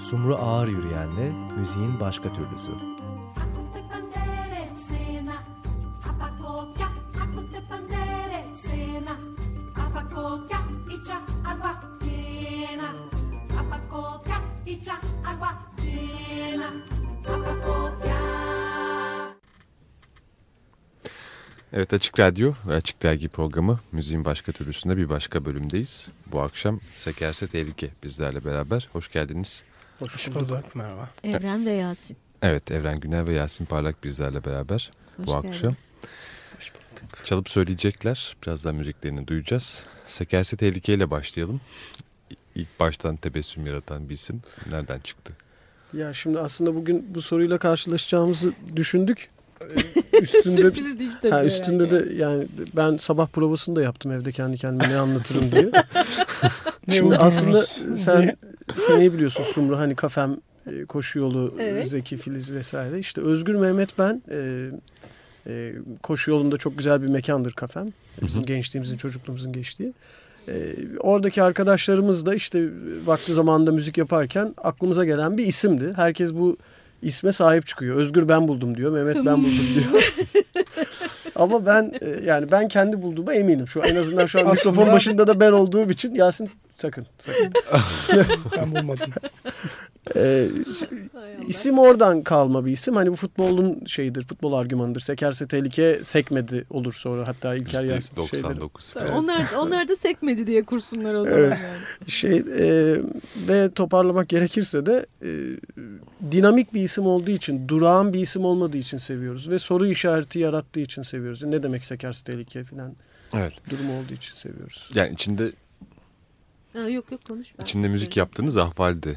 Sumru Ağır Yürüyen'le müziğin başka türlüsü. Evet Açık Radyo ve Açık Dergi programı Müziğin Başka Türlüsü'nde bir başka bölümdeyiz. Bu akşam Sekerse Tehlike bizlerle beraber. Hoş geldiniz. Hoş bulduk. Merhaba. Evren ve Yasin. Evet Evren Güner ve Yasin Parlak bizlerle beraber Hoş bu geldiniz. akşam. Hoş bulduk. Çalıp söyleyecekler. Birazdan müziklerini duyacağız. Sekerse Tehlike ile başlayalım. İlk baştan tebessüm yaratan bir isim nereden çıktı? Ya şimdi aslında bugün bu soruyla karşılaşacağımızı düşündük. Üstünde Sürpriz değil tabii. ha, üstünde herhalde. de yani ben sabah provasını da yaptım evde kendi kendime ne anlatırım diye. Ne Şimdi aslında sen diye. sen iyi biliyorsun Sumru hani kafem e, koşu yolu Evet. Zeki Filiz vesaire. İşte Özgür Mehmet ben e, e, koşu yolunda çok güzel bir mekandır kafem. Bizim Hı hı. gençliğimizin çocukluğumuzun geçtiği. E, oradaki arkadaşlarımız da işte vakti zamanında müzik yaparken aklımıza gelen bir isimdi. Herkes bu isme sahip çıkıyor. Özgür ben buldum diyor. Mehmet ben buldum diyor. Ama ben e, yani ben kendi bulduğuma eminim. Şu en azından şu an mikrofon başında da ben olduğum için Yasin sakın sakın. Ben bulmadım. Ee, isim oradan kalma bir isim. Hani bu futbolun şeyidir, futbol argümanıdır. Sekerse tehlike sekmedi olur sonra. Hatta İlker Yasin şeyleri. %99 Tabii falan. Onlar, onlar da sekmedi diye kursunlar o zaman Evet. yani. Şey e, ve toparlamak gerekirse de e, dinamik bir isim olduğu için, durağan bir isim olmadığı için seviyoruz ve soru işareti yarattığı için seviyoruz. Ne demek sekerse tehlike falan Evet. durumu olduğu için seviyoruz. Yani içinde Ha, yok yok konuş. ben içinde müzik söyleyeyim. yaptığınız ahvalde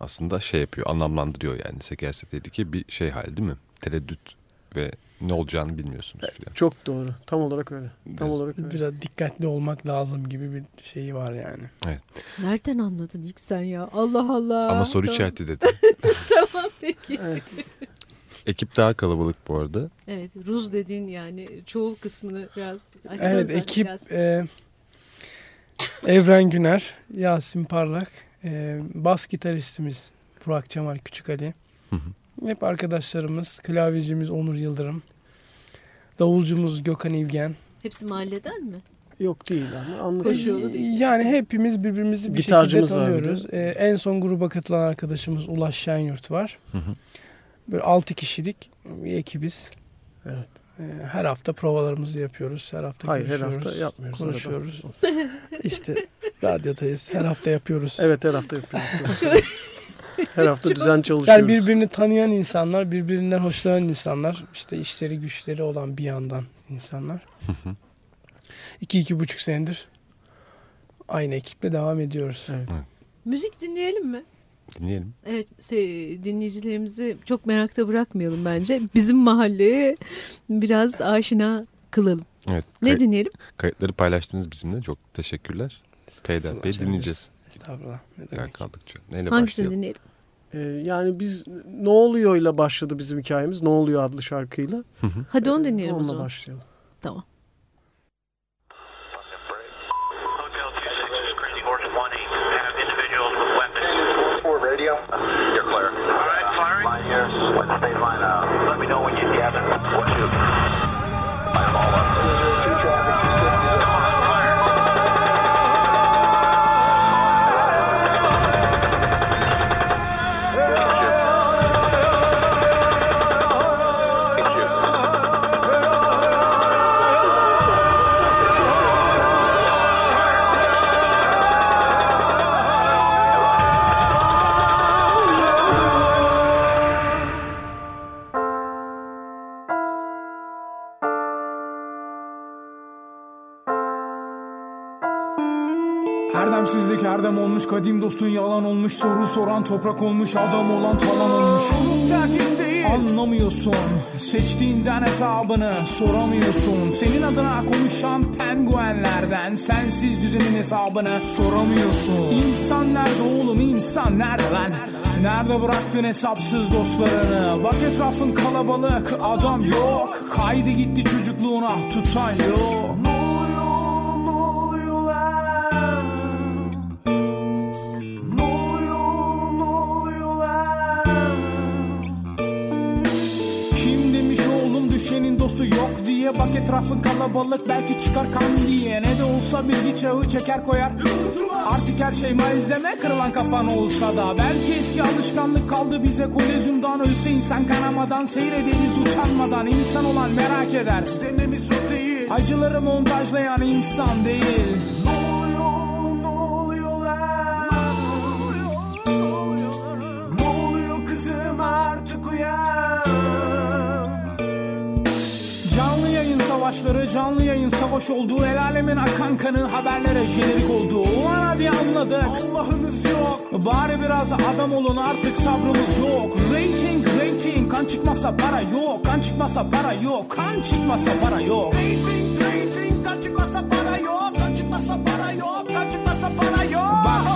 aslında şey yapıyor, anlamlandırıyor yani. Sekerse Tehlike bir şey hali değil mi? Tereddüt ve ne olacağını bilmiyorsunuz filan. Çok doğru. Tam olarak öyle. Tam Evet. olarak öyle. Biraz dikkatli olmak lazım gibi bir şeyi var yani. Nereden anladın ilk sen ya? Allah Allah. Ama soru Tamam. işareti dedi. Tamam peki. Evet. Ekip daha kalabalık bu arada. Evet Ruz dediğin yani çoğul kısmını biraz açsanıza Evet ekip biraz. e, Evren Güner, Yasin Parlak, e, bas gitaristimiz Burak Cemal Küçük Ali. Hı hı. Hep arkadaşlarımız, klavyecimiz Onur Yıldırım, davulcumuz Gökhan İvgen. Hepsi mahalleden mi? Yok değil ama değil. Yani hepimiz birbirimizi bir şekilde tanıyoruz. E, en son gruba katılan arkadaşımız Ulaş Şenyurt var. Hı hı. Böyle 6 kişilik bir ekibiz. Evet. Ee, Her hafta provalarımızı yapıyoruz. Her hafta Hayır her hafta yapmıyoruz. Konuşuyoruz. İşte radyodayız. Her hafta yapıyoruz. Evet her hafta yapıyoruz. Her hafta Çok- düzen çalışıyoruz. Yani birbirini tanıyan insanlar, birbirinden hoşlanan insanlar, işte işleri güçleri olan bir yandan insanlar. Hı hı. İki, iki buçuk senedir aynı ekiple devam ediyoruz. Evet. Müzik dinleyelim mi? Dinleyelim. Evet dinleyicilerimizi çok merakta bırakmayalım bence. Bizim mahalleye biraz aşina kılalım. Evet. Ne kay- dinleyelim? kayıtları paylaştınız bizimle. Çok teşekkürler. Peyderpey dinleyeceğiz. Estağfurullah. Ne Yer demek. kaldıkça. Neyle Hangisini başlayalım? dinleyelim? Ee, yani biz ne oluyor ile başladı bizim hikayemiz. Ne oluyor adlı şarkıyla. Hı hı. Hadi onu Ee, dinleyelim o Onunla zaman. başlayalım. Tamam. Erdemsizlik erdem olmuş Kadim dostun yalan olmuş Soru soran toprak olmuş Adam olan talan olmuş. Tercih değil Anlamıyorsun Seçtiğinden hesabını soramıyorsun. Senin adına konuşan penguenlerden Sensiz düzenin hesabını soramıyorsun. İnsan nerede oğlum insan nerede lan? Nerede bıraktın hesapsız dostlarını? Bak etrafın kalabalık adam yok. Kaydı gitti çocukluğuna tutan yok etrafın kalabalık belki çıkar kan diye. Ne de olsa bilgi çağı çeker koyar. Artık her şey malzeme kırılan kafan olsa da. Belki eski alışkanlık kaldı bize. Kolezyumdan Ölse insan kanamadan seyrederiz utanmadan İnsan olan merak eder. Dememiz o değil. Acıları montajlayan insan değil canlı yayın savaş oldu. El alemin akan kanı haberlere jenerik oldu. Ulan hadi anladık. Allah'ınız yok. Bari biraz adam olun artık sabrımız yok. Rating, rating, kan çıkmazsa para yok. Kan çıkmazsa para yok. Kan çıkmazsa para yok. Rating, rating, kan çıkmazsa para yok. Kan çıkmazsa para yok. Kan çıkmazsa para yok. Bak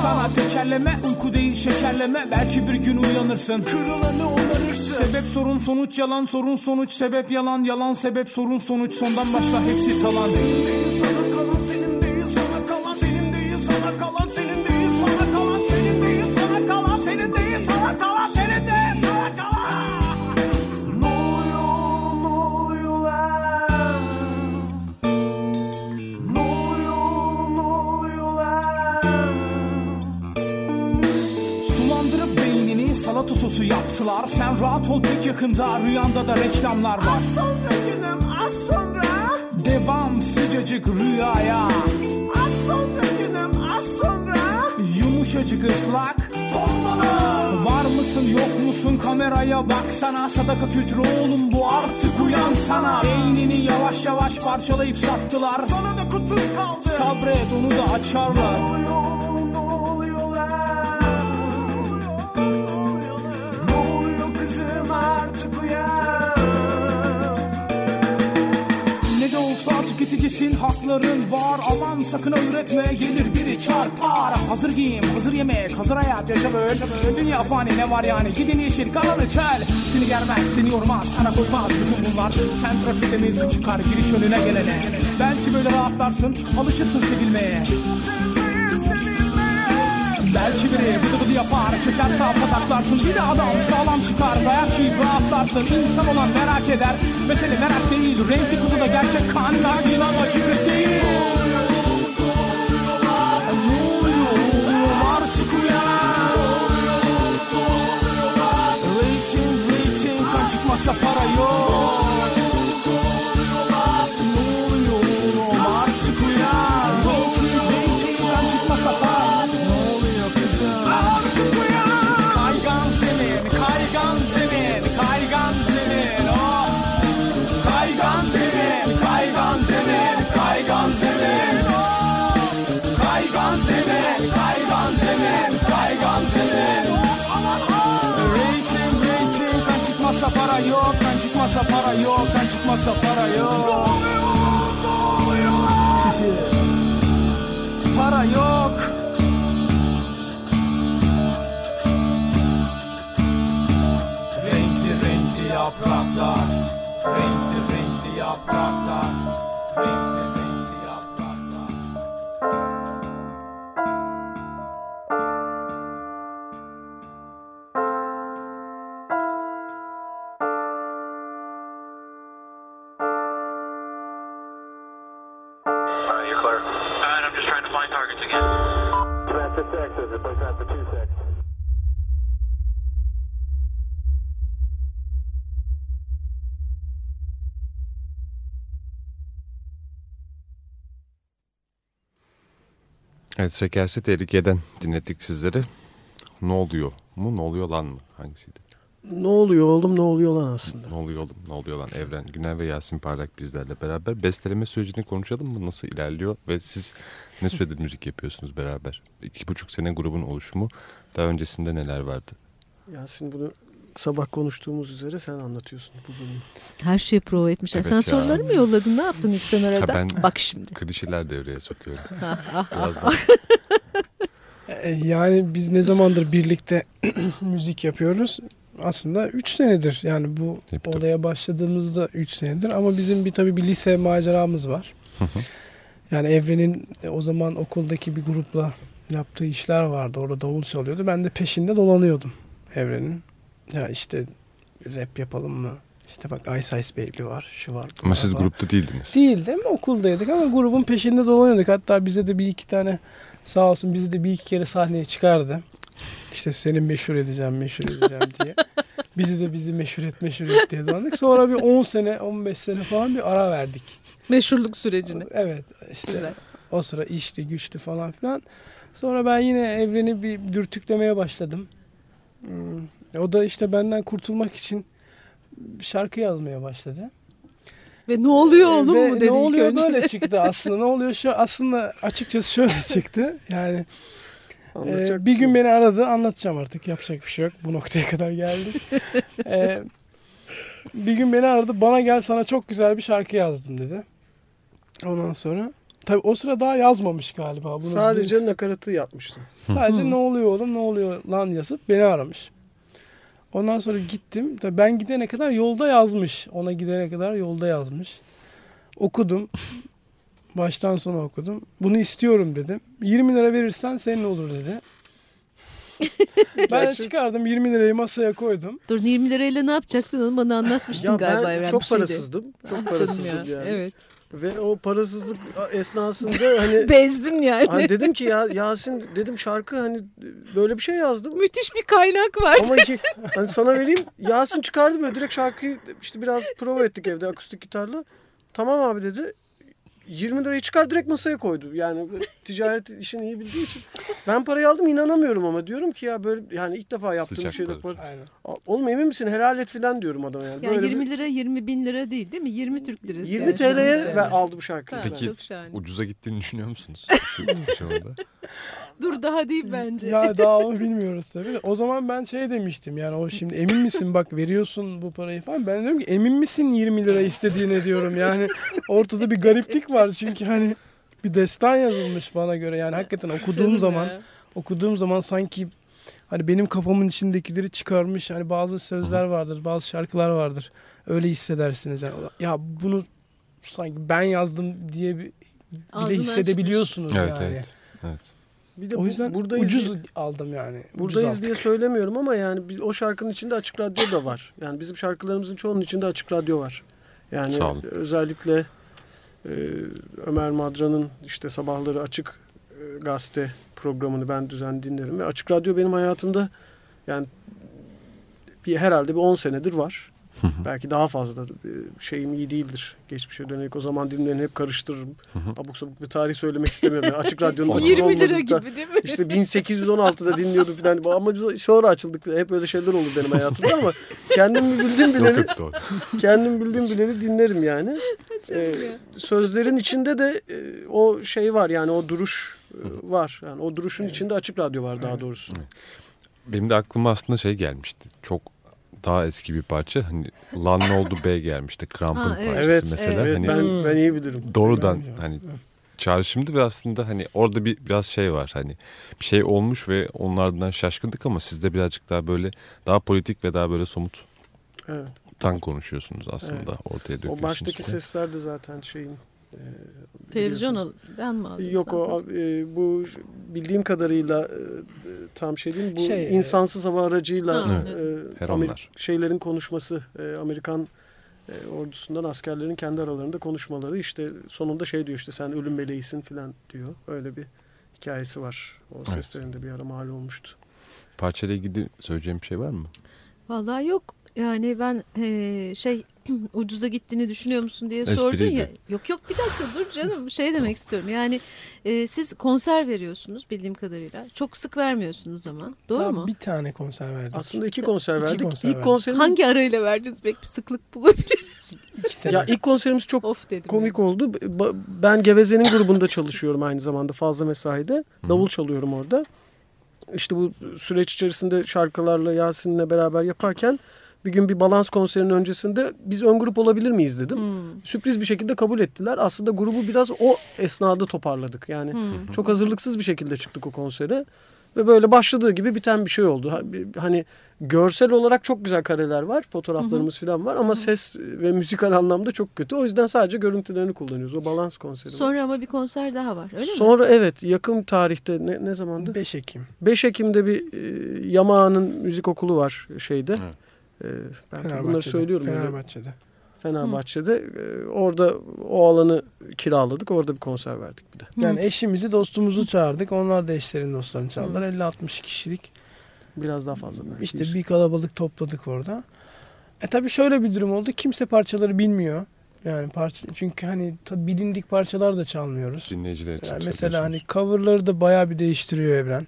sana tekerleme, uyku değil şekerleme. Belki bir gün uyanırsın. Kırılanı onarırsın. Sebep sorun sonuç yalan sorun sonuç sebep yalan yalan sebep sorun sonuç sondan başla hepsi talan. Senin değil salata sosu yaptılar. Sen rahat ol pek yakında rüyanda da reklamlar var. Az sonra canım az sonra. Devam sıcacık rüyaya. Az sonra canım az sonra. Yumuşacık ıslak. Formalı Var mısın yok musun? Kameraya baksana. Sadaka kültürü oğlum bu artık uyansana. Beynini yavaş yavaş parçalayıp sattılar. Sana da kutun kaldı. Sabret onu da açarlar. Ne olsa tüketicisin hakların var. Aman sakın üretme gelir biri çarpar. Hazır giyim hazır yemek hazır hayat yaşa böyle. Dünya fani ne var yani? Gidin yeşil kalanı çel. Seni germez seni yormaz sana koymaz. Bütün bunlar Sen trafikte mevzu çıkar giriş önüne gelene. Belki böyle rahatlarsın alışırsın sevilmeye Belki biri bıdı bıdı yapar Çeker sağ pataklarsın Bir adam sağlam çıkar Dayak yiyip rahatlarsın İnsan olan merak eder Mesele merak değil Renkli kutuda gerçek kan Nargile ama şükret değil Ne oluyor para yok kan çıkmazsa para yok kan çıkmazsa para yok. Ne oluyor ne oluyor Para yok Evet Şekerse Tehlike'den dinlettik sizleri. Ne oluyor mu ne oluyor lan mı? Hangisiydi? Ne oluyor oğlum ne oluyor lan aslında. Ne oluyor oğlum ne oluyor lan Evren Güner ve Yasin Parlak bizlerle beraber. Besteleme sürecini konuşalım mı? Nasıl ilerliyor? Ve siz ne süredir müzik yapıyorsunuz beraber? İki buçuk sene grubun oluşumu. Daha öncesinde neler vardı? Yasin bunu sabah konuştuğumuz üzere sen anlatıyorsun bu bölümü. Her şeyi prova etmişler. Evet Sen ya. soruları mı yolladın? Ne yaptın ilk sen arada? ben- Bak şimdi. Klişeler devreye sokuyorum. Biraz da E, Yani biz ne zamandır birlikte müzik yapıyoruz? Aslında 3 senedir. Yani bu Tabii, tabii. olaya başladığımızda 3 senedir. Ama bizim bir tabii bir lise maceramız var. Yani Evren'in o zaman okuldaki bir grupla yaptığı işler vardı. Orada davul çalıyordu. Ben de peşinde dolanıyordum Evren'in. Ya işte rap yapalım mı? İşte bak Ice Ice Baby var, şu var. Ama var siz falan. grupta değildiniz. Değildim okuldaydık ama grubun peşinde dolanıyorduk. Hatta bize de bir iki tane sağ olsun bizi de bir iki kere sahneye çıkardı. İşte seni meşhur edeceğim, meşhur edeceğim diye. Bizi de bizi meşhur et, meşhur et diye dolandık. Sonra bir 10 sene, 15 sene falan bir ara verdik. Meşhurluk sürecini. Evet işte Güzel. o sıra işti, güçtü falan filan. Sonra ben yine evreni bir dürtüklemeye başladım. Hmm, O da işte benden kurtulmak için şarkı yazmaya başladı. Ve ne oluyor oğlum Ve mu dedi ne oluyor önce. böyle çıktı aslında. Ne oluyor şu aslında açıkçası şöyle çıktı. Yani Anlatacak e, bir şey gün beni aradı anlatacağım artık yapacak bir şey yok. Bu noktaya kadar geldik. E, bir gün beni aradı bana gel sana çok güzel bir şarkı yazdım dedi. Ondan sonra tabii o sıra daha yazmamış galiba. Bunu Sadece nakaratı yapmıştım. Sadece ne oluyor oğlum ne oluyor lan yazıp beni aramış. Ondan sonra gittim. Tabii ben gidene kadar yolda yazmış. Ona gidene kadar yolda yazmış. Okudum. Baştan sona okudum. Bunu istiyorum dedim. 20 lira verirsen senin olur dedi. ben de çıkardım 20 lirayı masaya koydum. Dur 20 lirayla ne yapacaktın onu bana anlatmıştın Ya galiba. ben Evren çok şeydi. parasızdım. Çok parasızdım ya. yani. Evet. Ve o parasızlık esnasında hani Bezdin yani. Hani dedim ki ya Yasin dedim şarkı hani böyle bir şey yazdım. Müthiş bir kaynak var. Ama iki, hani sana vereyim Yasin çıkardı böyle direkt şarkıyı işte biraz prova ettik evde akustik gitarla. Tamam abi dedi. 20 lirayı çıkar direkt masaya koydu. Yani ticaret işini iyi bildiği için. Ben parayı aldım inanamıyorum ama diyorum ki ya böyle yani ilk defa yaptığım bir Sıcak şeyde para. Aynen. Oğlum emin misin helal et filan diyorum adama yani. Ya Böyle 20 bir- lira 20 bin lira değil değil mi? 20 Türk lirası. 20 yani. TL'ye aldı bu şarkıyı. Peki. Ucuza gittiğini düşünüyor musunuz? Şu, şu anda. Dur daha değil bence. Ya daha onu bilmiyoruz tabii. O zaman ben şey demiştim yani o şimdi emin misin bak veriyorsun bu parayı falan. Ben diyorum ki emin misin 20 lira istediğine diyorum. Yani ortada bir gariplik var çünkü hani bir destan yazılmış bana göre. Yani hakikaten okuduğum zaman ya. okuduğum zaman sanki hani benim kafamın içindekileri çıkarmış. Hani bazı sözler vardır, bazı şarkılar vardır. Öyle hissedersiniz yani. Ya bunu sanki ben yazdım diye bir, bile Ağzından hissedebiliyorsunuz Evet, yani. evet. Evet. Bir de O bu- yüzden buradayız ucuz aldım yani. Ucuz Buradayız aldık. diye söylemiyorum ama yani bir- o şarkının içinde açık radyo da var. Yani bizim şarkılarımızın çoğunun içinde açık radyo var. Yani özellikle e, Ömer Madra'nın işte sabahları açık e, gazete programını ben düzenli dinlerim ve açık radyo benim hayatımda yani bir herhalde bir 10 senedir var. Belki daha fazla e, şeyim iyi değildir. Geçmişe dönelik o zaman dilimlerini hep karıştırırım. Abuk sabuk bir tarih söylemek istemiyorum. Yani açık radyonun açık 20 lira gibi değil mi? işte 1816'da dinliyordum falan. Ama biz sonra açıldık. Hep öyle şeyler olur benim hayatımda ama kendim bildiğim bileli, kendim bildiğim bileli dinlerim yani. Ee, sözlerin içinde de e, o şey var yani o duruş e, var. Yani o duruşun içinde açık radyo var daha doğrusu. Benim de aklıma aslında şey gelmişti. Çok daha eski bir parça. Hani Lan ne oldu B gelmişti. Kramp'ın Ha, evet. parçası Evet, mesela. evet hani ben ben iyi bilirim. doğrudan Ben- hani çağrışımdı ve aslında hani orada bir biraz şey var hani bir şey olmuş ve onlardan şaşkındık ama sizde birazcık daha böyle daha politik ve daha böyle somut Evet. tan konuşuyorsunuz aslında ortaya döküyorsunuz. O baştaki sesler de zaten şeyin e, Televizyon biliyorsunuz. al, ben mi aldım? Yok o e, bu bildiğim kadarıyla e, e, tam şey değil? Bu Şey, e, insansız hava aracıyla Ha, e, Her Amer- onlar. şeylerin konuşması e, Amerikan e, ordusundan askerlerin kendi aralarında konuşmaları işte sonunda şey diyor işte sen ölüm meleğisin filan diyor. Öyle bir hikayesi var. O Evet. seslerinde bir ara mal olmuştu. Parçayla ilgili söyleyeceğim bir şey var mı? Vallahi yok. Yani ben eee, şey ucuza gittiğini düşünüyor musun diye sordun Espriydi. ya. Yok yok bir dakika dur canım şey demek istiyorum. Yani eee, siz konser veriyorsunuz bildiğim kadarıyla. Çok sık vermiyorsunuz ama. Doğru Daha mu? Bir tane konser verdik. Aslında iki konser İki verdik. konser ilk verdik. konserimiz Hangi arayla verdiniz? Belki bir sıklık bulabiliriz. İki sene. ya ilk konserimiz çok of dedim. komik oldu. Ba- Ben Geveze'nin grubunda çalışıyorum aynı zamanda fazla mesaide. Davul çalıyorum orada. İşte bu süreç içerisinde şarkılarla Yasin'le beraber yaparken bir gün bir balans konserinin öncesinde biz ön grup olabilir miyiz dedim. Hmm. Sürpriz bir şekilde kabul ettiler. Aslında grubu biraz o esnada toparladık. Yani Hmm. çok hazırlıksız bir şekilde çıktık o konsere. Ve böyle başladığı gibi biten bir şey oldu. Hani görsel olarak çok güzel kareler var. Fotoğraflarımız falan var. Ama ses ve müzikal anlamda çok kötü. O yüzden sadece görüntülerini kullanıyoruz. O balans konseri. var. Sonra ama bir konser daha var öyle mi? Sonra evet yakın tarihte ne, ne zamandı? 5 Ekim. 5 Ekim'de bir e, Yamaha'nın müzik okulu var şeyde. Evet. E, ben bunları Fenerbahçe'de. söylüyorum. böyle. Fenerbahçe'de. Fenerbahçe'de. E, orada o alanı kiraladık. Orada bir konser verdik bir de. Yani eşimizi dostumuzu çağırdık. Onlar da eşlerini dostlarını çağırdılar. 50-60 kişilik Biraz daha fazla. belki. işte bir kalabalık topladık orada. E tabii şöyle bir durum oldu. Kimse parçaları bilmiyor. Yani parça çünkü hani tabii bilindik parçalar da çalmıyoruz. Dinleyiciler için Yani mesela hani coverları da bayağı bir değiştiriyor Evren.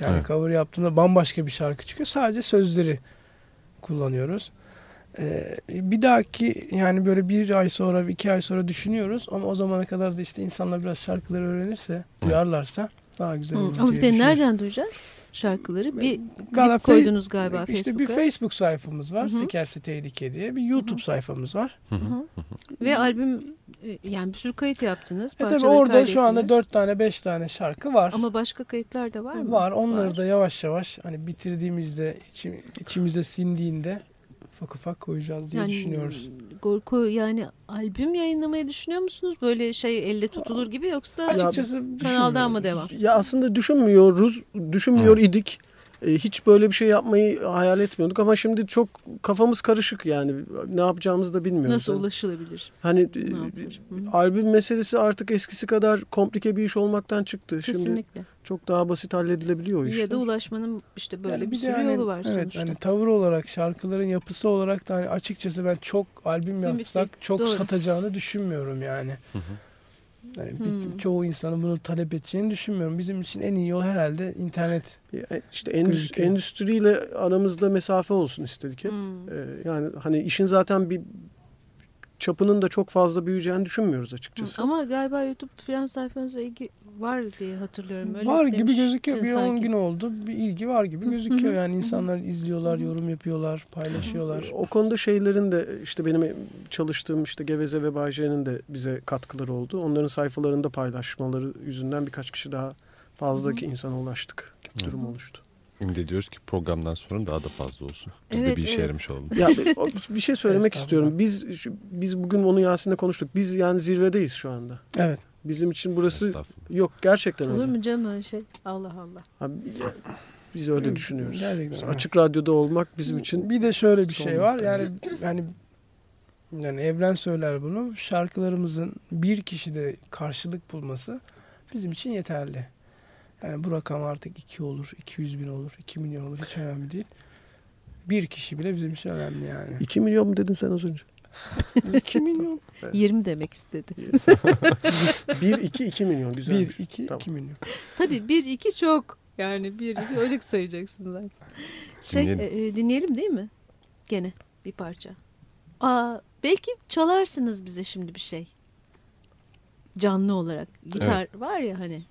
Yani Evet. cover yaptığımda bambaşka bir şarkı çıkıyor. Sadece sözleri kullanıyoruz. Ee, bir dahaki yani böyle bir ay sonra iki ay sonra düşünüyoruz ama o zamana kadar da işte insanlar biraz şarkıları öğrenirse duyarlarsa daha güzel Hı. olur Ama bir de nereden duyacağız şarkıları? Bir klip koydunuz galiba İşte bir Facebook'a. Facebook sayfamız var. Hı hı. Sekerse Tehlike diye. Bir YouTube sayfamız var. Hı hı. Ve albüm e, yani bir sürü kayıt yaptınız. E tabii orada şu anda kaydettiniz. dört tane beş tane şarkı var. Ama başka kayıtlar da var mı? Var. Onları Var. da yavaş yavaş hani bitirdiğimizde içim, içimize sindiğinde ufak ufak koyacağız diye düşünüyoruz. Gorko yani albüm yayınlamayı düşünüyor musunuz? Böyle şey elle tutulur gibi yoksa Açıkçası kanaldan mı devam? Ya aslında düşünmüyoruz, düşünmüyor idik. E, hiç böyle bir şey yapmayı hayal etmiyorduk ama şimdi çok kafamız karışık yani ne yapacağımızı da bilmiyoruz. Nasıl ulaşılabilir? Hani e? Hı. albüm meselesi artık eskisi kadar komplike bir iş olmaktan çıktı. Şimdi Kesinlikle. çok daha basit halledilebiliyor o işler. Ya da ulaşmanın işte böyle Yani bir, de sürü hani- yolu var evet, sonuçta. Hani tavır olarak şarkıların yapısı olarak da hani açıkçası ben çok albüm yapsak çok doğru. satacağını düşünmüyorum yani. Yani bir- Hmm. çoğu insanın bunu talep edeceğini düşünmüyorum. Bizim için en iyi yol herhalde internet. İşte endüstri, endüstriyle aramızda mesafe olsun istedik hep. Hmm. E, yani hani işin zaten bir çapının da çok fazla büyüyeceğini düşünmüyoruz açıkçası. Ama galiba YouTube falan sayfanıza ilgi var diye hatırlıyorum. Öyle var gibi gözüküyor. Bir 10 sanki. gün oldu. Bir ilgi var gibi gözüküyor. Yani insanlar izliyorlar, yorum yapıyorlar, paylaşıyorlar. O konuda şeylerin de işte benim çalıştığım işte Geveze ve Bağcay'ın de bize katkıları oldu. Onların sayfalarında paylaşmaları yüzünden birkaç kişi daha fazla ki insana ulaştık durum oluştu. Ümit ediyoruz ki programdan sonra daha da fazla olsun. Biz de Evet, bir işe evet. yaramış olalım. Ya bir- şey söylemek istiyorum. Biz biz bugün onu Yasin'le konuştuk. Biz yani zirvedeyiz şu anda. Evet. Bizim için burası yok gerçekten Olur öyle. mu canım öyle şey? Allah Allah. Abi, biz öyle düşünüyoruz. Gerçekten. Açık radyoda olmak bizim için Bir de şöyle bir şey var. Yani yani yani Evren söyler bunu. Şarkılarımızın bir kişide karşılık bulması bizim için yeterli. Yani bu rakam artık 2 olur, 200 bin olur, 2 milyon olur hiç önemli değil. Bir kişi bile bizim için önemli yani. 2 milyon mu dedin sen az önce? 2 milyon. 20 demek istedi. 1 2 2 milyon güzel. 1, 2, Tamam. 2 milyon. Tabii 1 2 çok. Yani 1 2 öyle sayacaksın zaten. Şey Dinleyelim. e, e, dinleyelim değil mi? Gene bir parça. Aa, belki çalarsınız bize şimdi bir şey. Canlı olarak. Gitar var ya hani.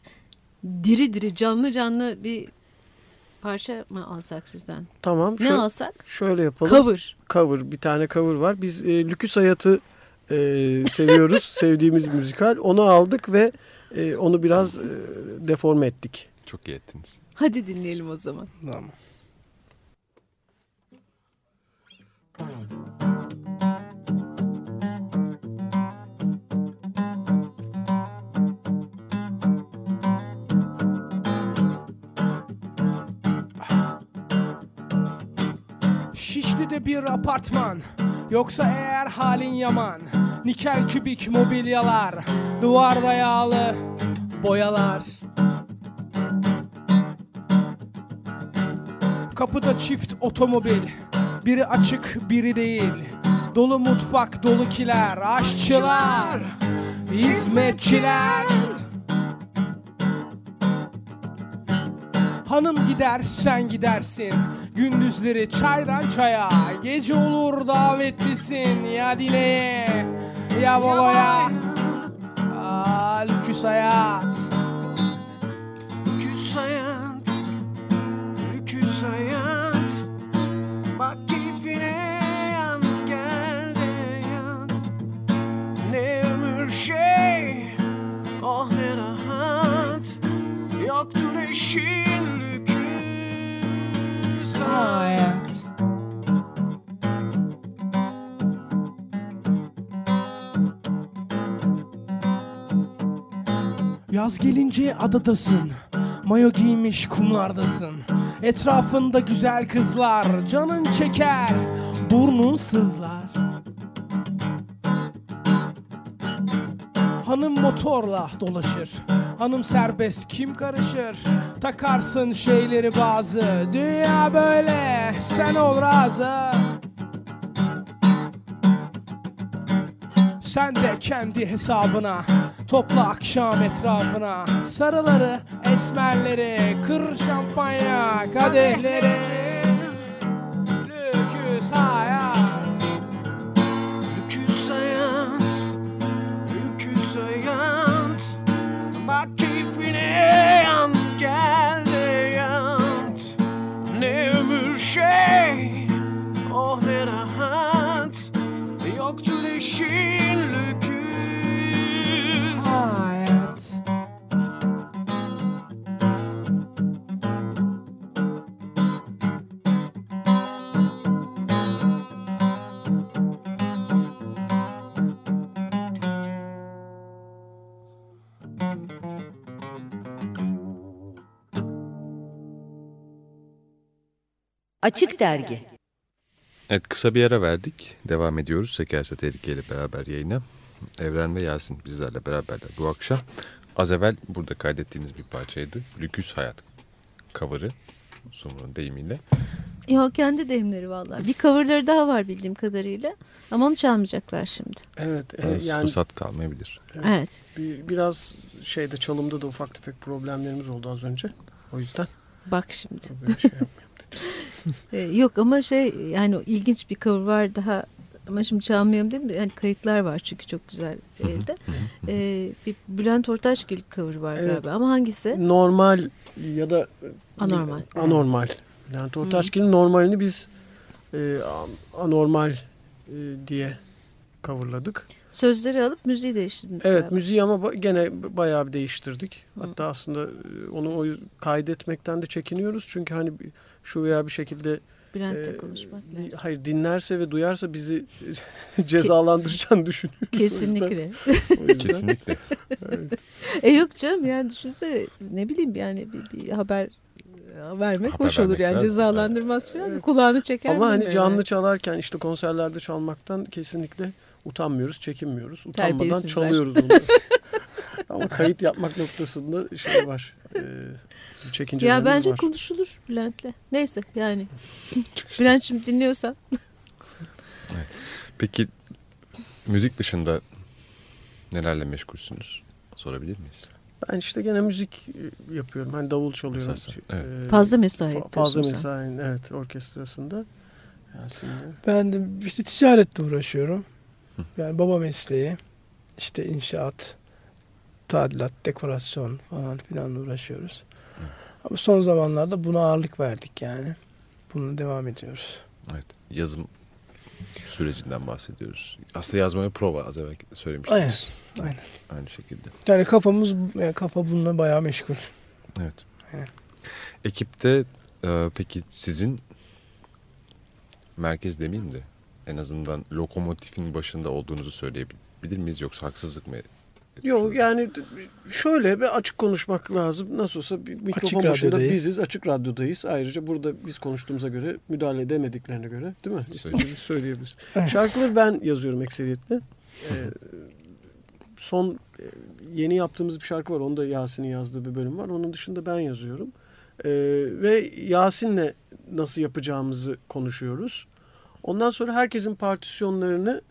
Diri diri canlı canlı bir parça mı alsak sizden? Tamam. Ne şö- alsak? şöyle yapalım. Cover. cover bir tane cover var. Biz e, Lüküs Hayat'ı e, seviyoruz. Sevdiğimiz bir müzikal. Onu aldık ve e, onu biraz e, deforme ettik. Çok iyi ettiniz. Hadi dinleyelim o zaman. Tamam. Şişli'de bir apartman. Yoksa eğer halin yaman Nikel kübik mobilyalar Duvarda yağlı boyalar. Kapıda çift otomobil Biri açık biri değil. Dolu mutfak dolu kiler Aşçılar Hizmetçiler. Hanım gider sen gidersin Gündüzleri çaydan çaya Gece olur davetlisin Ya dileğe ya baloya Aa, Lüküs hayat. Lüküs hayat Lüküs hayat. Bak keyfine yan gel de yat Ne ömür şey Oh ne rahat. Yoktur lüküs hayat Yaz gelince adadasın. Mayo giymiş kumlardasın. Etrafında güzel kızlar Canın çeker burnun sızlar. Hanım motorla dolaşır Hanım serbest kim karışır? Takarsın şeyleri bazı. Dünya böyle sen ol razı. Sen de kendi hesabına Topla akşam etrafına. Sarıları, esmerleri Kır şampanya kadehleri Açık Dergi Evet kısa bir ara verdik. Devam ediyoruz Sekerse Tehlike ile beraber yayına. Evren ve Yasin bizlerle beraberler bu akşam. Az evvel burada kaydettiğiniz bir parçaydı. Lüküs Hayat cover'ı Sumru'nun deyimiyle. Ya kendi deyimleri vallahi. Bir coverları daha var bildiğim kadarıyla. Ama onu çalmayacaklar şimdi. Evet, e, Evet, yani Fırsat kalmayabilir. Evet. bir, biraz şeyde çalımda da ufak tefek problemlerimiz oldu az önce. O yüzden Bak şimdi. böyle şey yapmayayım. Ee, yok ama şey yani ilginç bir cover var daha ama şimdi çalmayalım dedim de yani kayıtlar var çünkü çok güzel evde. Ee, bir Bülent Ortaçgil cover var Evet. galiba ama hangisi? normal ya da Anormal. anormal. Bülent Ortaçgil'in normalini biz e, an- anormal e, diye coverladık. Sözleri alıp müziği değiştirdiniz Evet galiba. müziği ama gene bayağı bir değiştirdik. Hatta aslında e, onu o kaydetmekten de çekiniyoruz. Çünkü hani şu veya bir şekilde Bülent'le e, konuşmak lazım. hayır dinlerse ve duyarsa bizi cezalandıracağını düşünüyoruz. O yüzden- Kesinlikle. o yüzden- Kesinlikle. e yok canım yani düşünsene ne bileyim yani bir, bir haber e, vermek Haber hoş olur yani lazım. cezalandırmaz falan kulağını çeker Ama hani canlı çalarken işte konserlerde çalmaktan kesinlikle utanmıyoruz, çekinmiyoruz. Utanmadan çalıyoruz onu. Ama kayıt yapmak noktasında şey var. E, çekincelerimiz Ya bence var. konuşulur Bülent'le. Neyse yani. Bülent şimdi dinliyorsan. Peki müzik dışında nelerle meşgulsünüz? Sorabilir miyiz? Ben işte gene müzik e, yapıyorum. Hani davul çalıyorum. Esasen, evet. Ee, Fazla mesai fa- Fazla mesainin evet orkestrasında. Yasin'le. Ben de işte ticaretle uğraşıyorum. Yani baba mesleği. işte inşaat, tadilat, dekorasyon falan filan uğraşıyoruz. Ama son zamanlarda buna ağırlık verdik yani. Bunu devam ediyoruz. Evet. Yazım sürecinden bahsediyoruz. Aslında yazmaya prova az evvel söylemiştiniz. Aynen, aynen. Aynı şekilde. Yani kafamız, yani kafa bununla bayağı meşgul. Evet. Evet. Ekipte e, peki sizin merkez demeyeyim de en azından lokomotifin başında olduğunuzu söyleyebilir miyiz yoksa haksızlık mı? Yok yani şöyle bir açık konuşmak lazım. Nasıl olsa bir mikrofon Açık başında radyodayız. biziz. Açık radyodayız. Ayrıca burada biz konuştuğumuza göre müdahale edemediklerine göre değil mi? İstediğimizi söyleyebiliriz. Şarkıları ben yazıyorum ekseriyetle. Ee, son e, yeni yaptığımız bir şarkı var. Onu da Yasin'in yazdığı bir bölüm var. Onun dışında ben yazıyorum. Ee, ve Yasin'le nasıl yapacağımızı konuşuyoruz. Ondan sonra herkesin partisyonlarını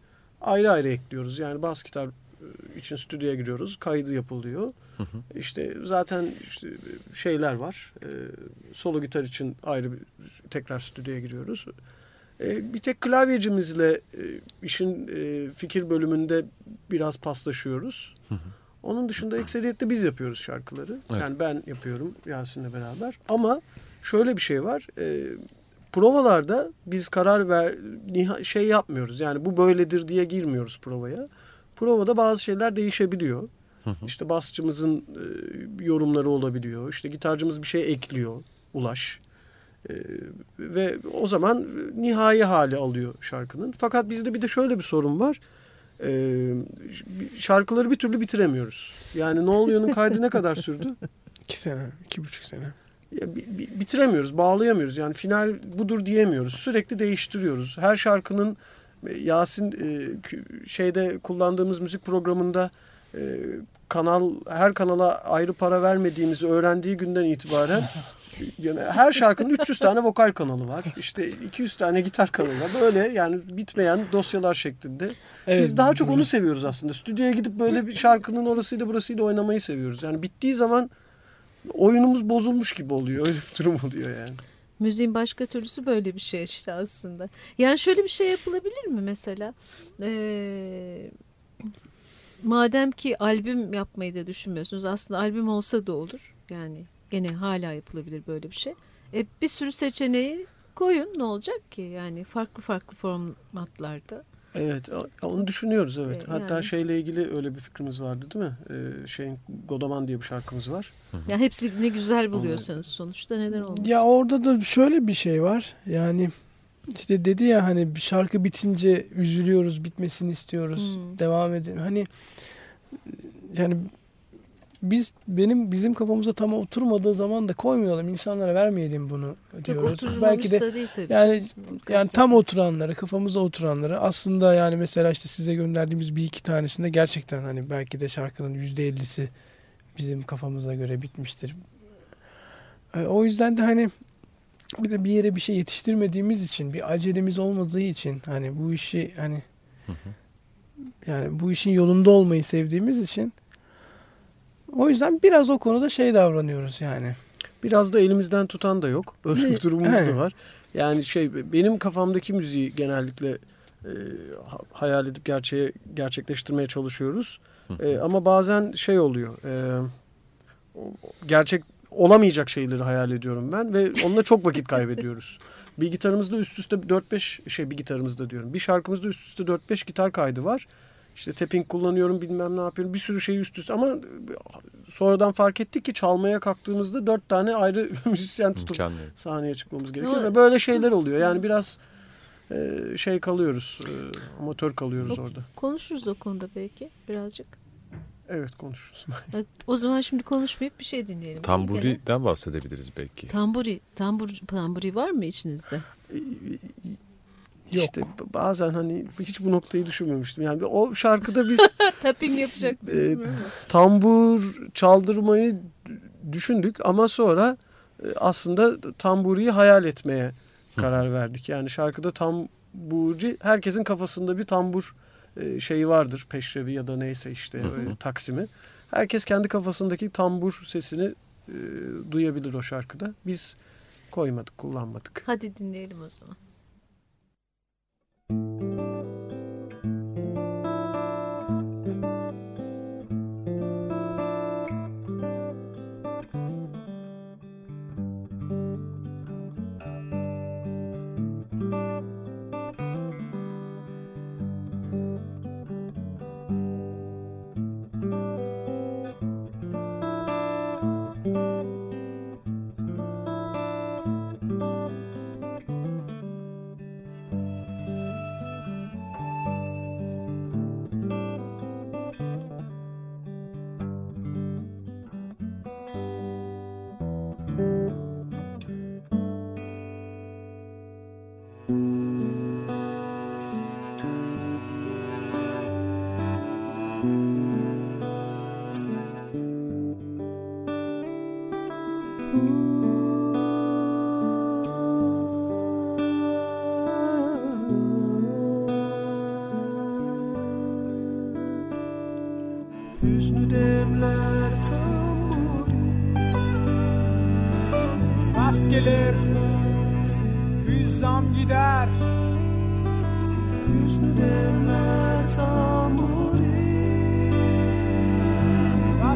ayrı ayrı ekliyoruz. Yani bas gitar e, için stüdyoya giriyoruz. Kaydı yapılıyor. İşte zaten işte şeyler var. E, solo gitar için ayrı bir tekrar stüdyoya giriyoruz. E, bir tek klavyecimizle e, işin e, fikir bölümünde biraz paslaşıyoruz. Onun dışında ekseriyetle biz yapıyoruz şarkıları. Evet. Yani ben yapıyorum Yasin'le beraber. Ama şöyle bir şey var. E, provalarda biz karar ver şey yapmıyoruz. Yani bu böyledir diye girmiyoruz provaya. Provada bazı şeyler değişebiliyor. İşte basçımızın e, yorumları olabiliyor. İşte gitarcımız bir şey ekliyor. Ulaş. E, ve o zaman nihai hali alıyor şarkının. Fakat bizde bir de şöyle bir sorun var. E, şarkıları bir türlü bitiremiyoruz. Yani Ne Oluyor'un kaydı ne kadar sürdü? İki sene, iki buçuk sene. Bitiremiyoruz, bağlayamıyoruz. Yani final budur diyemiyoruz. Sürekli değiştiriyoruz. Her şarkının e, Yasin e, şeyde kullandığımız müzik programında e, kanal her kanala ayrı para vermediğimizi öğrendiği günden itibaren yani her şarkının 300 tane vokal kanalı var. İşte 200 tane gitar kanalı var. Böyle yani bitmeyen dosyalar şeklinde. Evet, Biz daha çok onu seviyoruz aslında. Stüdyoya gidip böyle bir şarkının orasıyla burasıyla oynamayı seviyoruz. Yani bittiği zaman oyunumuz bozulmuş gibi oluyor. Öyle bir durum oluyor yani. Müziğin başka türlüsü böyle bir şey işte aslında. Yani şöyle bir şey yapılabilir mi mesela? Ee, madem ki albüm yapmayı da düşünmüyorsunuz. Aslında albüm olsa da olur. Yani gene hala yapılabilir böyle bir şey. E, bir sürü seçeneği koyun ne olacak ki? Yani farklı farklı formatlarda. Evet onu düşünüyoruz evet. E, Hatta yani. şeyle ilgili öyle bir fikrimiz vardı değil mi? Ee, şeyin Godaman diye bir şarkımız var. Ya hepsi ne güzel buluyorsanız sonuçta neden olmasın? Ya orada da şöyle bir şey var. Yani işte dedi ya hani bir şarkı bitince üzülüyoruz, bitmesini istiyoruz. Hmm. Devam edin. Hani yani biz benim bizim kafamıza tam oturmadığı zaman da koymayalım. insanlara vermeyelim bunu diyoruz. Belki oturmamışsa de değil tabii. yani canım. yani tam oturanları, kafamıza oturanları aslında yani mesela işte size gönderdiğimiz bir iki tanesinde gerçekten hani belki de şarkının yüzde ellisi bizim kafamıza göre bitmiştir. E, O yüzden de hani bir de bir yere bir şey yetiştirmediğimiz için, bir acelemiz olmadığı için hani bu işi hani yani bu işin yolunda olmayı sevdiğimiz için o yüzden biraz o konuda şey davranıyoruz yani. Biraz da elimizden tutan da yok. Öyle bir durumumuz da var. Yani şey benim kafamdaki müziği genellikle e, ha- hayal edip gerçeğe gerçekleştirmeye çalışıyoruz. E, ama bazen şey oluyor. e, gerçek olamayacak şeyleri hayal ediyorum ben ve onunla çok vakit kaybediyoruz. Bir gitarımızda üst üste 4-5 şey bir gitarımızda diyorum. Bir şarkımızda üst üste 4-5 gitar kaydı var. İşte tapping kullanıyorum bilmem ne yapıyorum. Bir sürü şey üst üste ama sonradan fark ettik ki çalmaya kalktığımızda dört tane ayrı müzisyen tutup Mükemmel. sahneye çıkmamız gerekiyor. Ve böyle şeyler oluyor. Yani biraz e, şey kalıyoruz. e, amatör kalıyoruz orada. Konuşuruz o konuda belki birazcık. Evet konuşuruz. O zaman şimdi konuşmayıp bir şey dinleyelim. Tamburi'den bahsedebiliriz belki. Tamburi, tambur, tamburi var mı içinizde? Yok. İşte bazen hani hiç bu noktayı düşünmemiştim. Yani o şarkıda biz Tapping yapacak. e, tambur çaldırmayı düşündük ama sonra e, aslında tamburiyi hayal etmeye karar verdik. Yani şarkıda tamburi herkesin kafasında bir tambur e, şeyi vardır. Peşrevi ya da neyse işte e, taksimi. Herkes kendi kafasındaki tambur sesini e, duyabilir o şarkıda. Biz koymadık, kullanmadık. Hadi dinleyelim o zaman.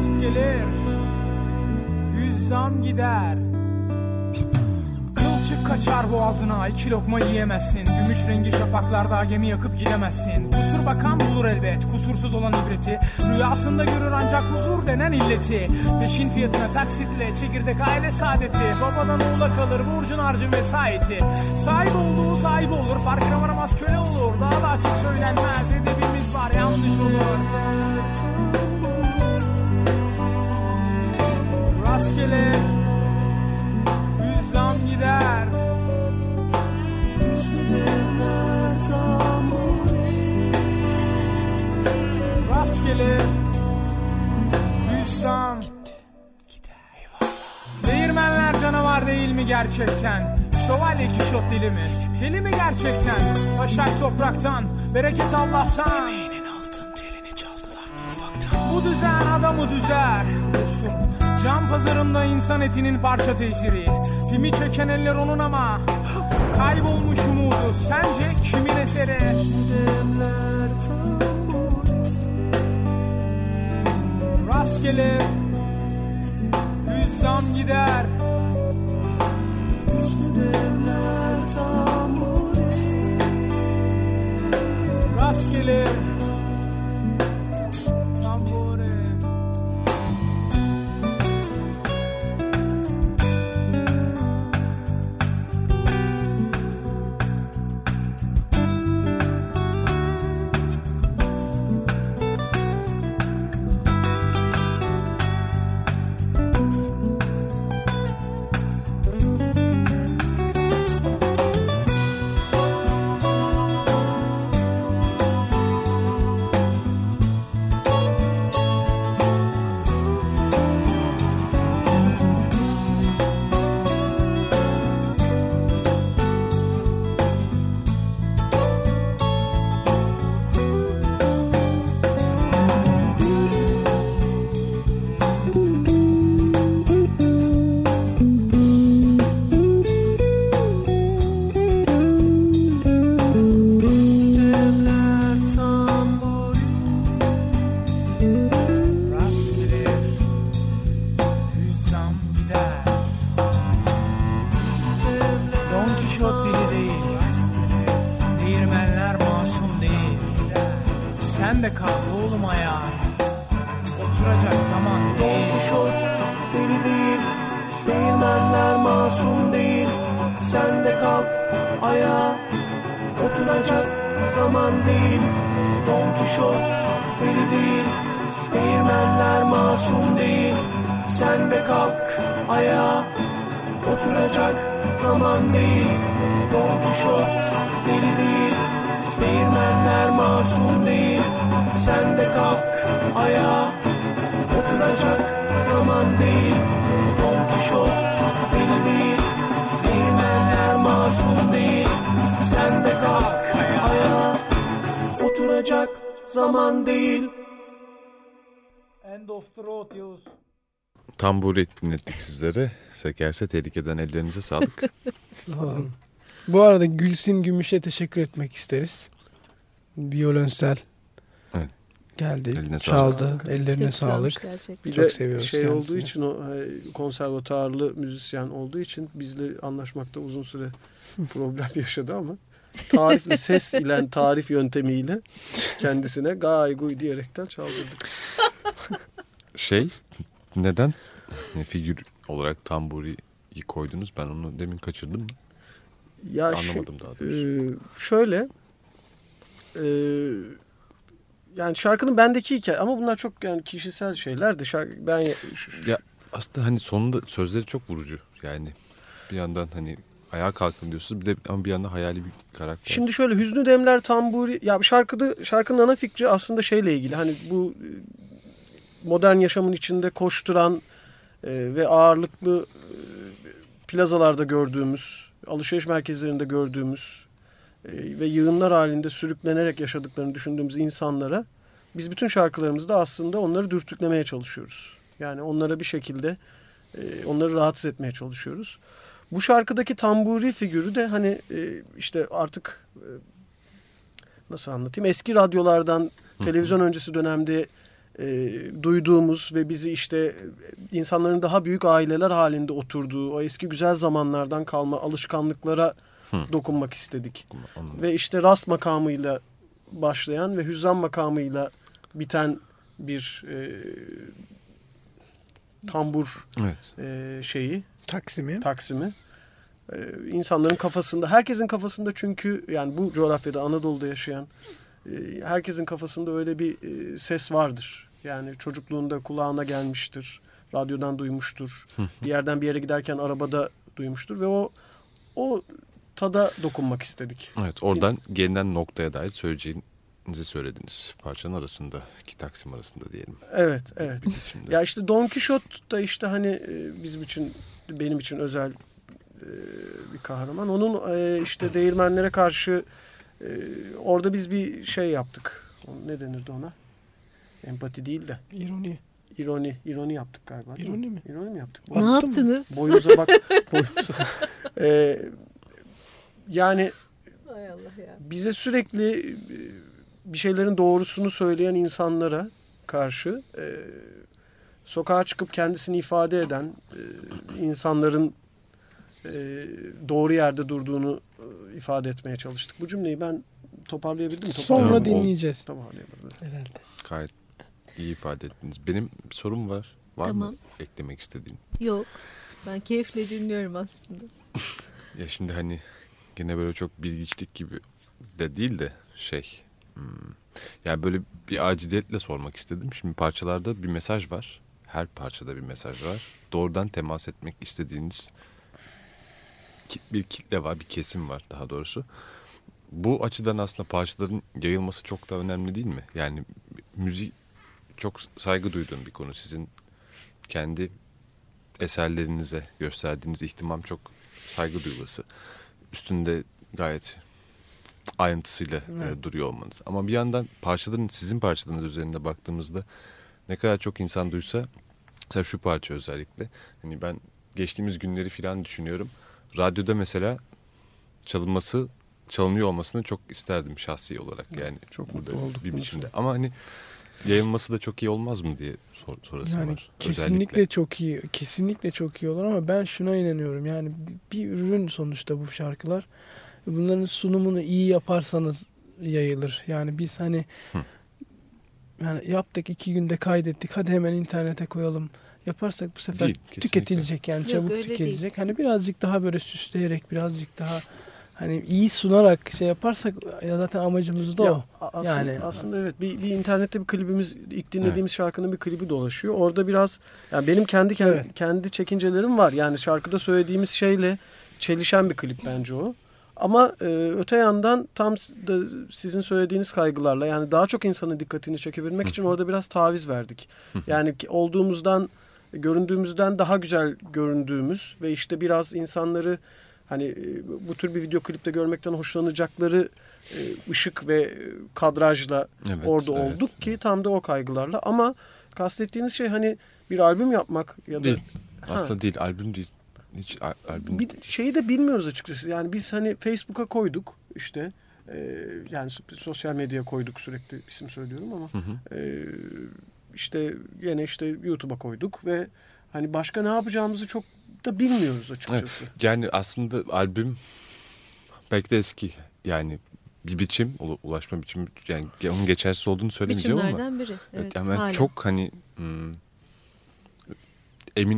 Rast gelir, hüzzam gider. Kılçık kaçar boğazına, iki lokma yiyemezsin. Gümüş rengi şafaklarda gemi yakıp gidemezsin. Kusur bakan bulur elbet, kusursuz olan ibreti. Rüyasında görür ancak huzur denen illeti. Peşin fiyatına taksitle çekirdek aile saadeti. Babadan oğula kalır burcun harcın vesayeti. Sahip olduğu sahip olur, farkına varamaz köle olur. Daha da açık söylenmez, edebimiz var yanlış olur. gelir Gül zam gider. Rast gelir Gül Gitti Eyvallah Değirmenler canavar değil mi gerçekten? Şövalye kişot dili mi? Deli mi gerçekten? Başak topraktan Bereket Allah'tan. Emeğinin altın terini çaldılar ufaktan Bu düzen adamı düzer? Dostum Can pazarında insan etinin parça tesiri. Pimi çeken eller onun ama kaybolmuş umudu. Sence kimin eseri? Rastgele Hüzzam gider Rastgele Don Kişot deli değil Değirmenler masum değil. Sen de kalk ayağa Oturacak zaman değil. Don Kişot deli değil Değirmenler masum değil. Sen de kalk ayağa Oturacak zaman değil Oturacak zaman değil End of the road Yavuz Tamburi dinlettik sizlere. Sekerse tehlikeden ellerinize sağlık. Sağ olun. Bu arada Gülsin Gümüş'e teşekkür etmek isteriz. Violonsel. Evet. Geldi, Eline çaldı. sağlık. Ellerine Çok sağlık. gerçekten. Bir Çok de seviyoruz şey kendisini. olduğu için o e, konservatuarlı müzisyen olduğu için bizle anlaşmakta uzun süre problem yaşadı ama tarifle ses ile tarif yöntemiyle kendisine gay guy diyerekten çaldırdık. Şey neden e, figür olarak tamburiyi koydunuz? Ben onu demin kaçırdım mı? Ya Anlamadım daha doğrusu. Ee, şöyle e, yani şarkının bendeki hikaye ama bunlar çok yani kişisel şeyler de şarkı, ben Ya aslında hani sonunda sözleri çok vurucu. Yani bir yandan hani ayağa kalkın diyorsunuz bir de ama bir yandan hayali bir karakter. Şimdi şöyle Hüznü Demler Tamburi ya şarkıda şarkının ana fikri aslında şeyle ilgili hani bu e, modern yaşamın içinde koşturan e, ve ağırlıklı e, plazalarda gördüğümüz, alışveriş merkezlerinde gördüğümüz e, ve yığınlar halinde sürüklenerek yaşadıklarını düşündüğümüz insanlara biz bütün şarkılarımızda aslında onları dürtüklemeye çalışıyoruz. Yani onlara bir şekilde e, onları rahatsız etmeye çalışıyoruz. Bu şarkıdaki tamburi figürü de hani e, işte artık e, nasıl anlatayım eski radyolardan televizyon öncesi dönemde e, duyduğumuz ve bizi işte e, insanların daha büyük aileler halinde oturduğu o eski güzel zamanlardan kalma alışkanlıklara Hı. dokunmak istedik. Anladım. Ve işte rast makamıyla başlayan ve hüzzam makamıyla biten bir e, tambur Evet. e, şeyi Taksimi. Taksim'i. Ee, insanların kafasında, herkesin kafasında çünkü yani bu coğrafyada Anadolu'da yaşayan e, herkesin kafasında öyle bir e, ses vardır. Yani çocukluğunda kulağına gelmiştir, radyodan duymuştur, bir yerden bir yere giderken arabada duymuştur ve o o tada dokunmak istedik. Evet oradan gelinen noktaya dair söyleyeceğinizi söylediniz. Parçanın arasında, iki taksim arasında diyelim. Evet, evet. Şimdi. Ya işte Don Quixote da işte hani e, bizim için benim için özel e, bir kahraman. Onun e, işte değirmenlere karşı e, orada biz bir şey yaptık. Ne denirdi ona? Empati değil de İroni. ironi. ironi yaptık galiba. değil İroni mi? İroni mi yaptık? Ne Baktım. yaptınız? Boyumuza bak. boyumuza. E, yani Hay Allah ya. bize sürekli bir şeylerin doğrusunu söyleyen insanlara karşı e, sokağa çıkıp kendisini ifade eden e, insanların e, doğru yerde durduğunu e, ifade etmeye çalıştık. Bu cümleyi ben toparlayabildim mi? Sonra. Tamam, dinleyeceğiz Toparlayamadım. herhalde. Gayet iyi ifade ettiniz. Benim bir sorum var. Var Tamam. mı eklemek istediğin? Yok. Ben keyifle dinliyorum aslında. Ya şimdi hani gene böyle çok bilgiçlik gibi de değil de şey. hmm, yani böyle bir aciliyetle sormak istedim. Şimdi parçalarda bir mesaj var. Her parçada bir mesaj var. Doğrudan temas etmek istediğiniz bir kitle var, bir kesim var daha doğrusu. Bu açıdan aslında parçaların yayılması çok da önemli değil mi? Yani müzik çok saygı duyduğum bir konu. Sizin kendi eserlerinize gösterdiğiniz ihtimam çok saygı duyulası. Üstünde gayet ayrıntısıyla e, Evet. duruyor olmanız. Ama bir yandan parçaların sizin parçalarınız üzerinde baktığımızda ne kadar çok insan duysa mesela şu parça özellikle hani ben geçtiğimiz günleri filan düşünüyorum. Radyoda mesela çalınması çalınıyor olmasını çok isterdim şahsi olarak yani Çok burada olduk bir biçimde. Ama hani yayılması da çok iyi olmaz mı diye sor, sorası Yani var. kesinlikle Özellikle. çok iyi, kesinlikle çok iyi olur ama ben şuna inanıyorum. Yani bir ürün sonuçta bu şarkılar. Bunların sunumunu iyi yaparsanız yayılır. Yani biz hani Hı. Yani yaptık iki günde kaydettik. Hadi hemen internete koyalım. Yaparsak bu sefer Değil, kesinlikle. tüketilecek yani Yok, çabuk öyle değil. tüketilecek. Hani birazcık daha böyle süsleyerek, birazcık daha hani iyi sunarak şey yaparsak ya zaten amacımız da Ya, o. aslında, Yani- aslında evet bir, bir internette bir klibimiz ilk dinlediğimiz şarkının bir klibi dolaşıyor. Orada biraz yani benim kendi kendi, Evet. kendi çekincelerim var. Yani şarkıda söylediğimiz şeyle çelişen bir klip bence o. Ama e, öte yandan tam da sizin söylediğiniz kaygılarla yani daha çok insanın dikkatini çekebilmek için orada biraz taviz verdik. Yani olduğumuzdan göründüğümüzden daha güzel göründüğümüz ve işte biraz insanları hani e, bu tür bir video klipte görmekten hoşlanacakları e, ışık ve e, kadrajla Evet, orada evet. olduk ki tam da o kaygılarla ama kastettiğiniz şey hani bir albüm yapmak ya da Değil. Ha. Aslında değil, albüm değil. Hiç al- albüm bir şeyi de bilmiyoruz açıkçası. Yani biz hani Facebook'a koyduk işte e, yani sosyal medyaya koyduk sürekli isim söylüyorum ama Hı hı. e, işte yine işte YouTube'a koyduk ve hani başka ne yapacağımızı çok da bilmiyoruz açıkçası. Yani aslında albüm belki de eski yani bir biçim, ula- ulaşma biçimi yani onun geçersiz olduğunu söylemeyeceğim ama. Biçimlerden biri. Evet, Evet, yani ben hala. çok hani hmm, emin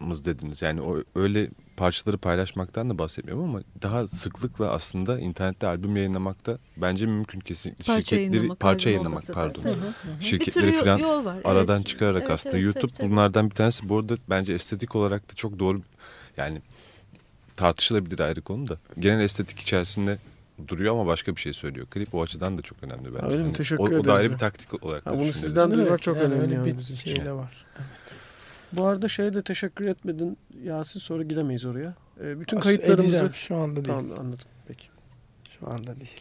olmadınız dediniz. Yani o öyle parçaları paylaşmaktan da bahsetmiyorum ama daha sıklıkla aslında internette albüm yayınlamakta bence mümkün kesinlikle. Parça Şirketleri yayınlamak, parça yayınlamak da. pardon. Hı hı, Şirketleri falan yol var, aradan evet. çıkararak Evet, aslında evet, YouTube tabii, tabii. bunlardan bir tanesi. Bu arada bence estetik olarak da çok doğru yani tartışılabilir ayrı konu da. Genel estetik içerisinde duruyor ama başka bir şey söylüyor. Klip o açıdan da çok önemli bence. öyle mi? Teşekkür o, o da ayrı bir taktik olarak da Ha, bunu sizden duymak çok önemli öyle yani bir şey de var. Bu arada şeye de teşekkür etmedin Yasin sonra giremeyiz oraya. E, bütün Edeceğim, kayıtlarımızı şu anda değil. Tamam anladım peki. Şu anda değil.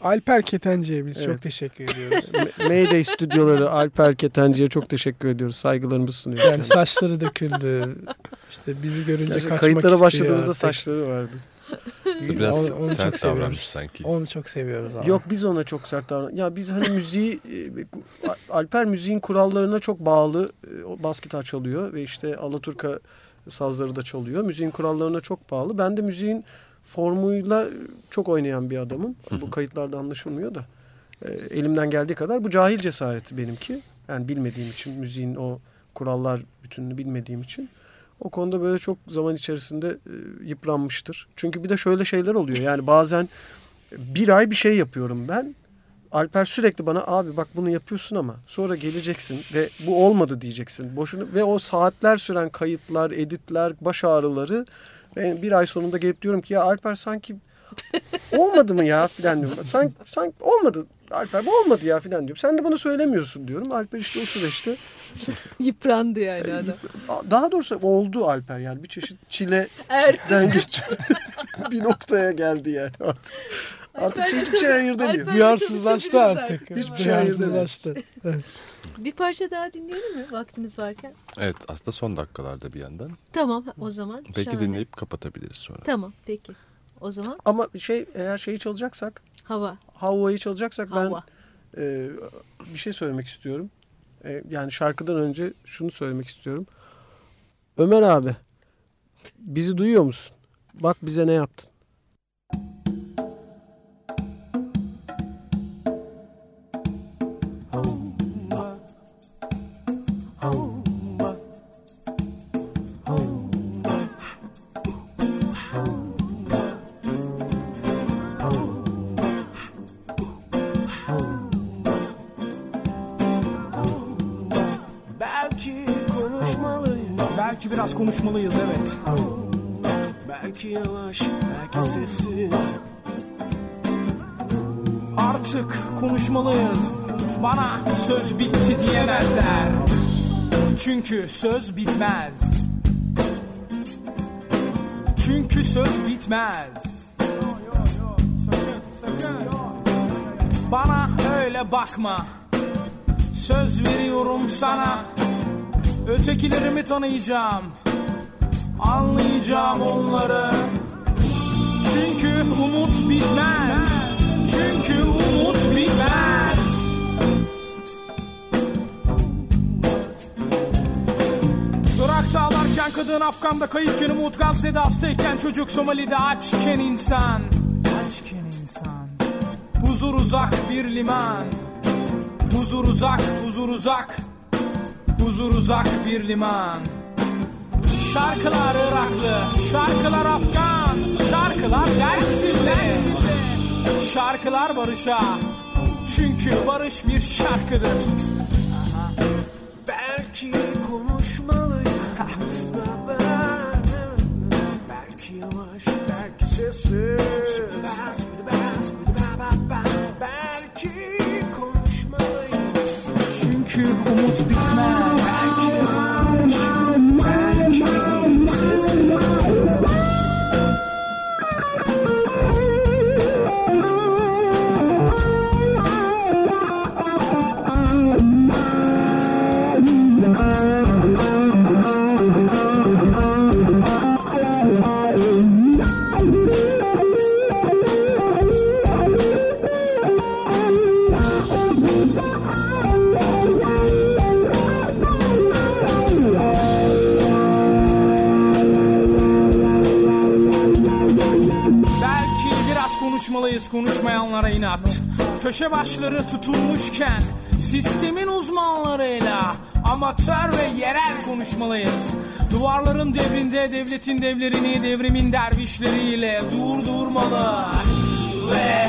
Alper Ketenci'ye biz Evet. çok teşekkür ediyoruz. Ma- Mayday stüdyoları Alper Ketenci'ye çok teşekkür ediyoruz. Saygılarımızı sunuyoruz. Yani saçları döküldü. İşte bizi görünce Gerçi kaçmak kayıtlara istiyor başladığımızda saçları vardı. Biraz Onu- onu çok sert davranmış seviyoruz. sanki. Onu çok seviyoruz abi. Yok biz ona çok sert davran. Ya biz hani müziği e, Alper müziğin kurallarına çok bağlı. E, bas gitar çalıyor ve işte Alaturka sazları da çalıyor. Müziğin kurallarına çok bağlı. Ben de müziğin formuyla çok oynayan bir adamım. Bu kayıtlarda anlaşılmıyor da. E, elimden geldiği kadar bu cahil cesareti benimki. Yani bilmediğim için müziğin o kurallar bütününü bilmediğim için. O konuda böyle çok zaman içerisinde e, yıpranmıştır. Çünkü bir de şöyle şeyler oluyor. Yani bazen bir ay bir şey yapıyorum ben. Alper sürekli bana abi bak bunu yapıyorsun ama sonra geleceksin ve bu olmadı diyeceksin. Boşuna ve o saatler süren kayıtlar, editler, baş ağrıları ve bir ay sonunda gelip diyorum ki ya Alper sanki olmadı mı ya filan diyorum. Sanki, sanki olmadı. Alper bu olmadı ya filan diyorum. Sen de bana söylemiyorsun diyorum. Alper işte o süreçte Yıprandı yani adam. daha doğrusu oldu Alper yani bir çeşit çileden Ertesi. geçti. bir noktaya geldi yani artık. Artık Alper- hiçbir şey ayırt edemiyor. Duyarsızlaştı artık. artık. Hiçbir şey ayırt Duyarsızlaştı. Bir parça daha dinleyelim mi vaktimiz varken? Evet aslında son dakikalarda bir yandan. Tamam o zaman. Belki şahane. dinleyip kapatabiliriz sonra. Tamam peki. O zaman Ama şey eğer şeyi çalacaksak hava. Havva'yı çalacaksak Hava. ben e, bir şey söylemek istiyorum. E, yani şarkıdan önce şunu söylemek istiyorum. Ömer abi bizi duyuyor musun? Bak bize ne yaptın. Belki biraz konuşmalıyız evet. Belki yavaş belki sessiz Artık konuşmalıyız. Bana söz bitti diyemezler. Çünkü söz bitmez. Çünkü söz bitmez. Bana öyle bakma. Söz veriyorum sana. Ötekilerimi tanıyacağım. Anlayacağım onları. Çünkü umut bitmez. Çünkü umut bitmez. Irak'ta ağlarken kadın Afgan'da kayıpken umut Gazze'de hastayken çocuk Somali'de açken insan. Açken insan. Huzur uzak bir liman. Huzur uzak, huzur uzak. Huzur uzak bir liman. Şarkılar Iraklı, şarkılar Afgan, şarkılar Dersimli. Şarkılar barışa, çünkü barış bir şarkıdır. Belki konuşmalıyım Belki yavaş belki sessiz Belki konuşmalıyım Çünkü umut bitmez. Köşe başları tutulmuşken sistemin uzmanlarıyla amatör ve yerel konuşmalıyız. Duvarların devrinde devletin devlerini devrimin dervişleriyle durdurmalı ve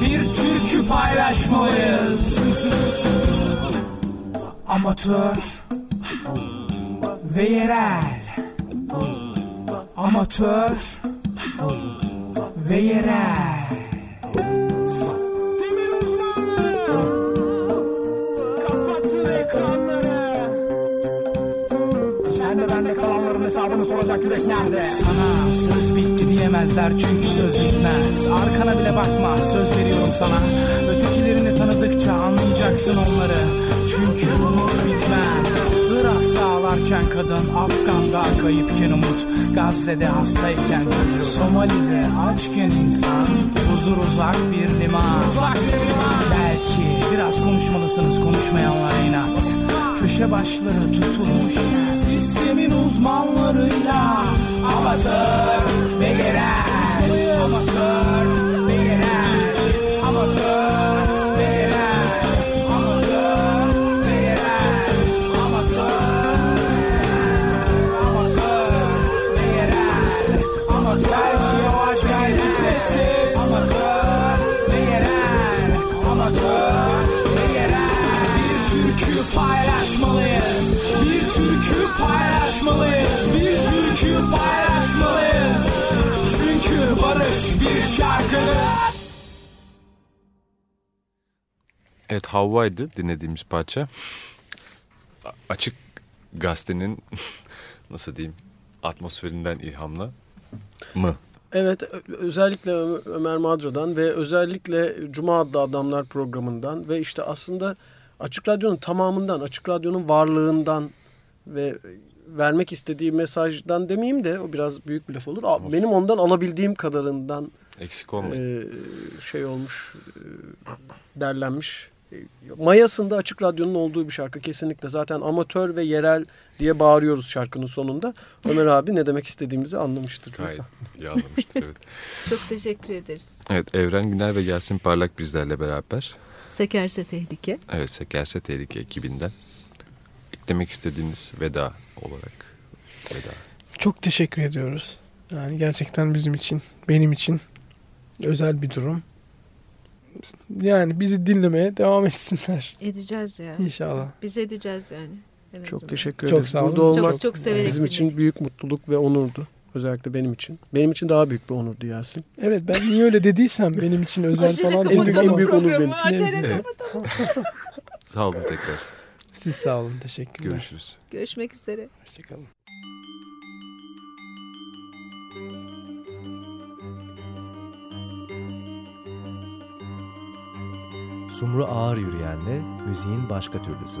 bir türkü paylaşmalıyız. Amatör ve yerel. Amatör ve yerel. Nerede? Sana söz bitti diyemezler çünkü söz bitmez. Arkana bile bakma söz veriyorum sana. Ötekilerini tanıdıkça anlayacaksın onları. Çünkü umut bitmez. Irak'ta ağlarken kadın, Afgan'da kayıpken umut, Gazze'de hastayken çocuk, Somali'de açken insan, huzur uzak bir liman. Uzak bir liman. Belki biraz konuşmalısınız konuşmayanlara inat. Köşe başları tutulmuş sistemin uzmanlarıyla amatör ve yerel. Amatör ve yerel. Amatör ve yerel. Amatör ve yerel. Amatör. Amatör. Amatör. Belki. Bir türkü paylaşmalıyız. Paylaşmalıyız. Bir türkü paylaşmalıyız. Çünkü barış bir şarkıdır. Evet Havva'ydı dinlediğimiz parça. Açık gazetenin nasıl diyeyim atmosferinden ilhamla mı? Evet özellikle Ömer Madra'dan ve özellikle Cuma adlı adamlar programından ve işte aslında Açık Radyo'nun tamamından, Açık Radyo'nun varlığından ve vermek istediği mesajdan demeyeyim de o biraz büyük bir laf olur. A- Benim ondan alabildiğim kadarından Eksik olmayın. e, şey olmuş, e, derlenmiş. Mayasında Açık Radyo'nun olduğu bir şarkı kesinlikle. Zaten amatör ve yerel diye bağırıyoruz şarkının sonunda. Ömer abi ne demek istediğimizi anlamıştır. Gayet iyi anlamıştır evet. Çok teşekkür ederiz. Evet Evren Güner ve Yasin Parlak bizlerle beraber. Sekerse tehlike. Evet Sekerse Tehlike ekibinden. Eklemek istediğiniz veda olarak. Veda. Çok teşekkür ediyoruz. Yani gerçekten bizim için, benim için özel bir durum. Yani bizi dinlemeye devam etsinler Edeceğiz ya. inşallah. Biz edeceğiz yani. En Çok azından. teşekkür Çok ederiz. sağ olun. Burada olmak Çok çok severek bizim için büyük mutluluk ve onurdu. Özellikle benim için. Benim için daha büyük bir onurdu Yasin. Evet ben niye öyle dediysem benim için özel falan en büyük- en büyük onur benim. Acele Evet. kapatalım. Sağ olun tekrar. Siz sağ olun. Teşekkürler. Görüşürüz. Görüşmek üzere. Hoşçakalın. Sumru Ağır Yürüyen'le müziğin başka türlüsü.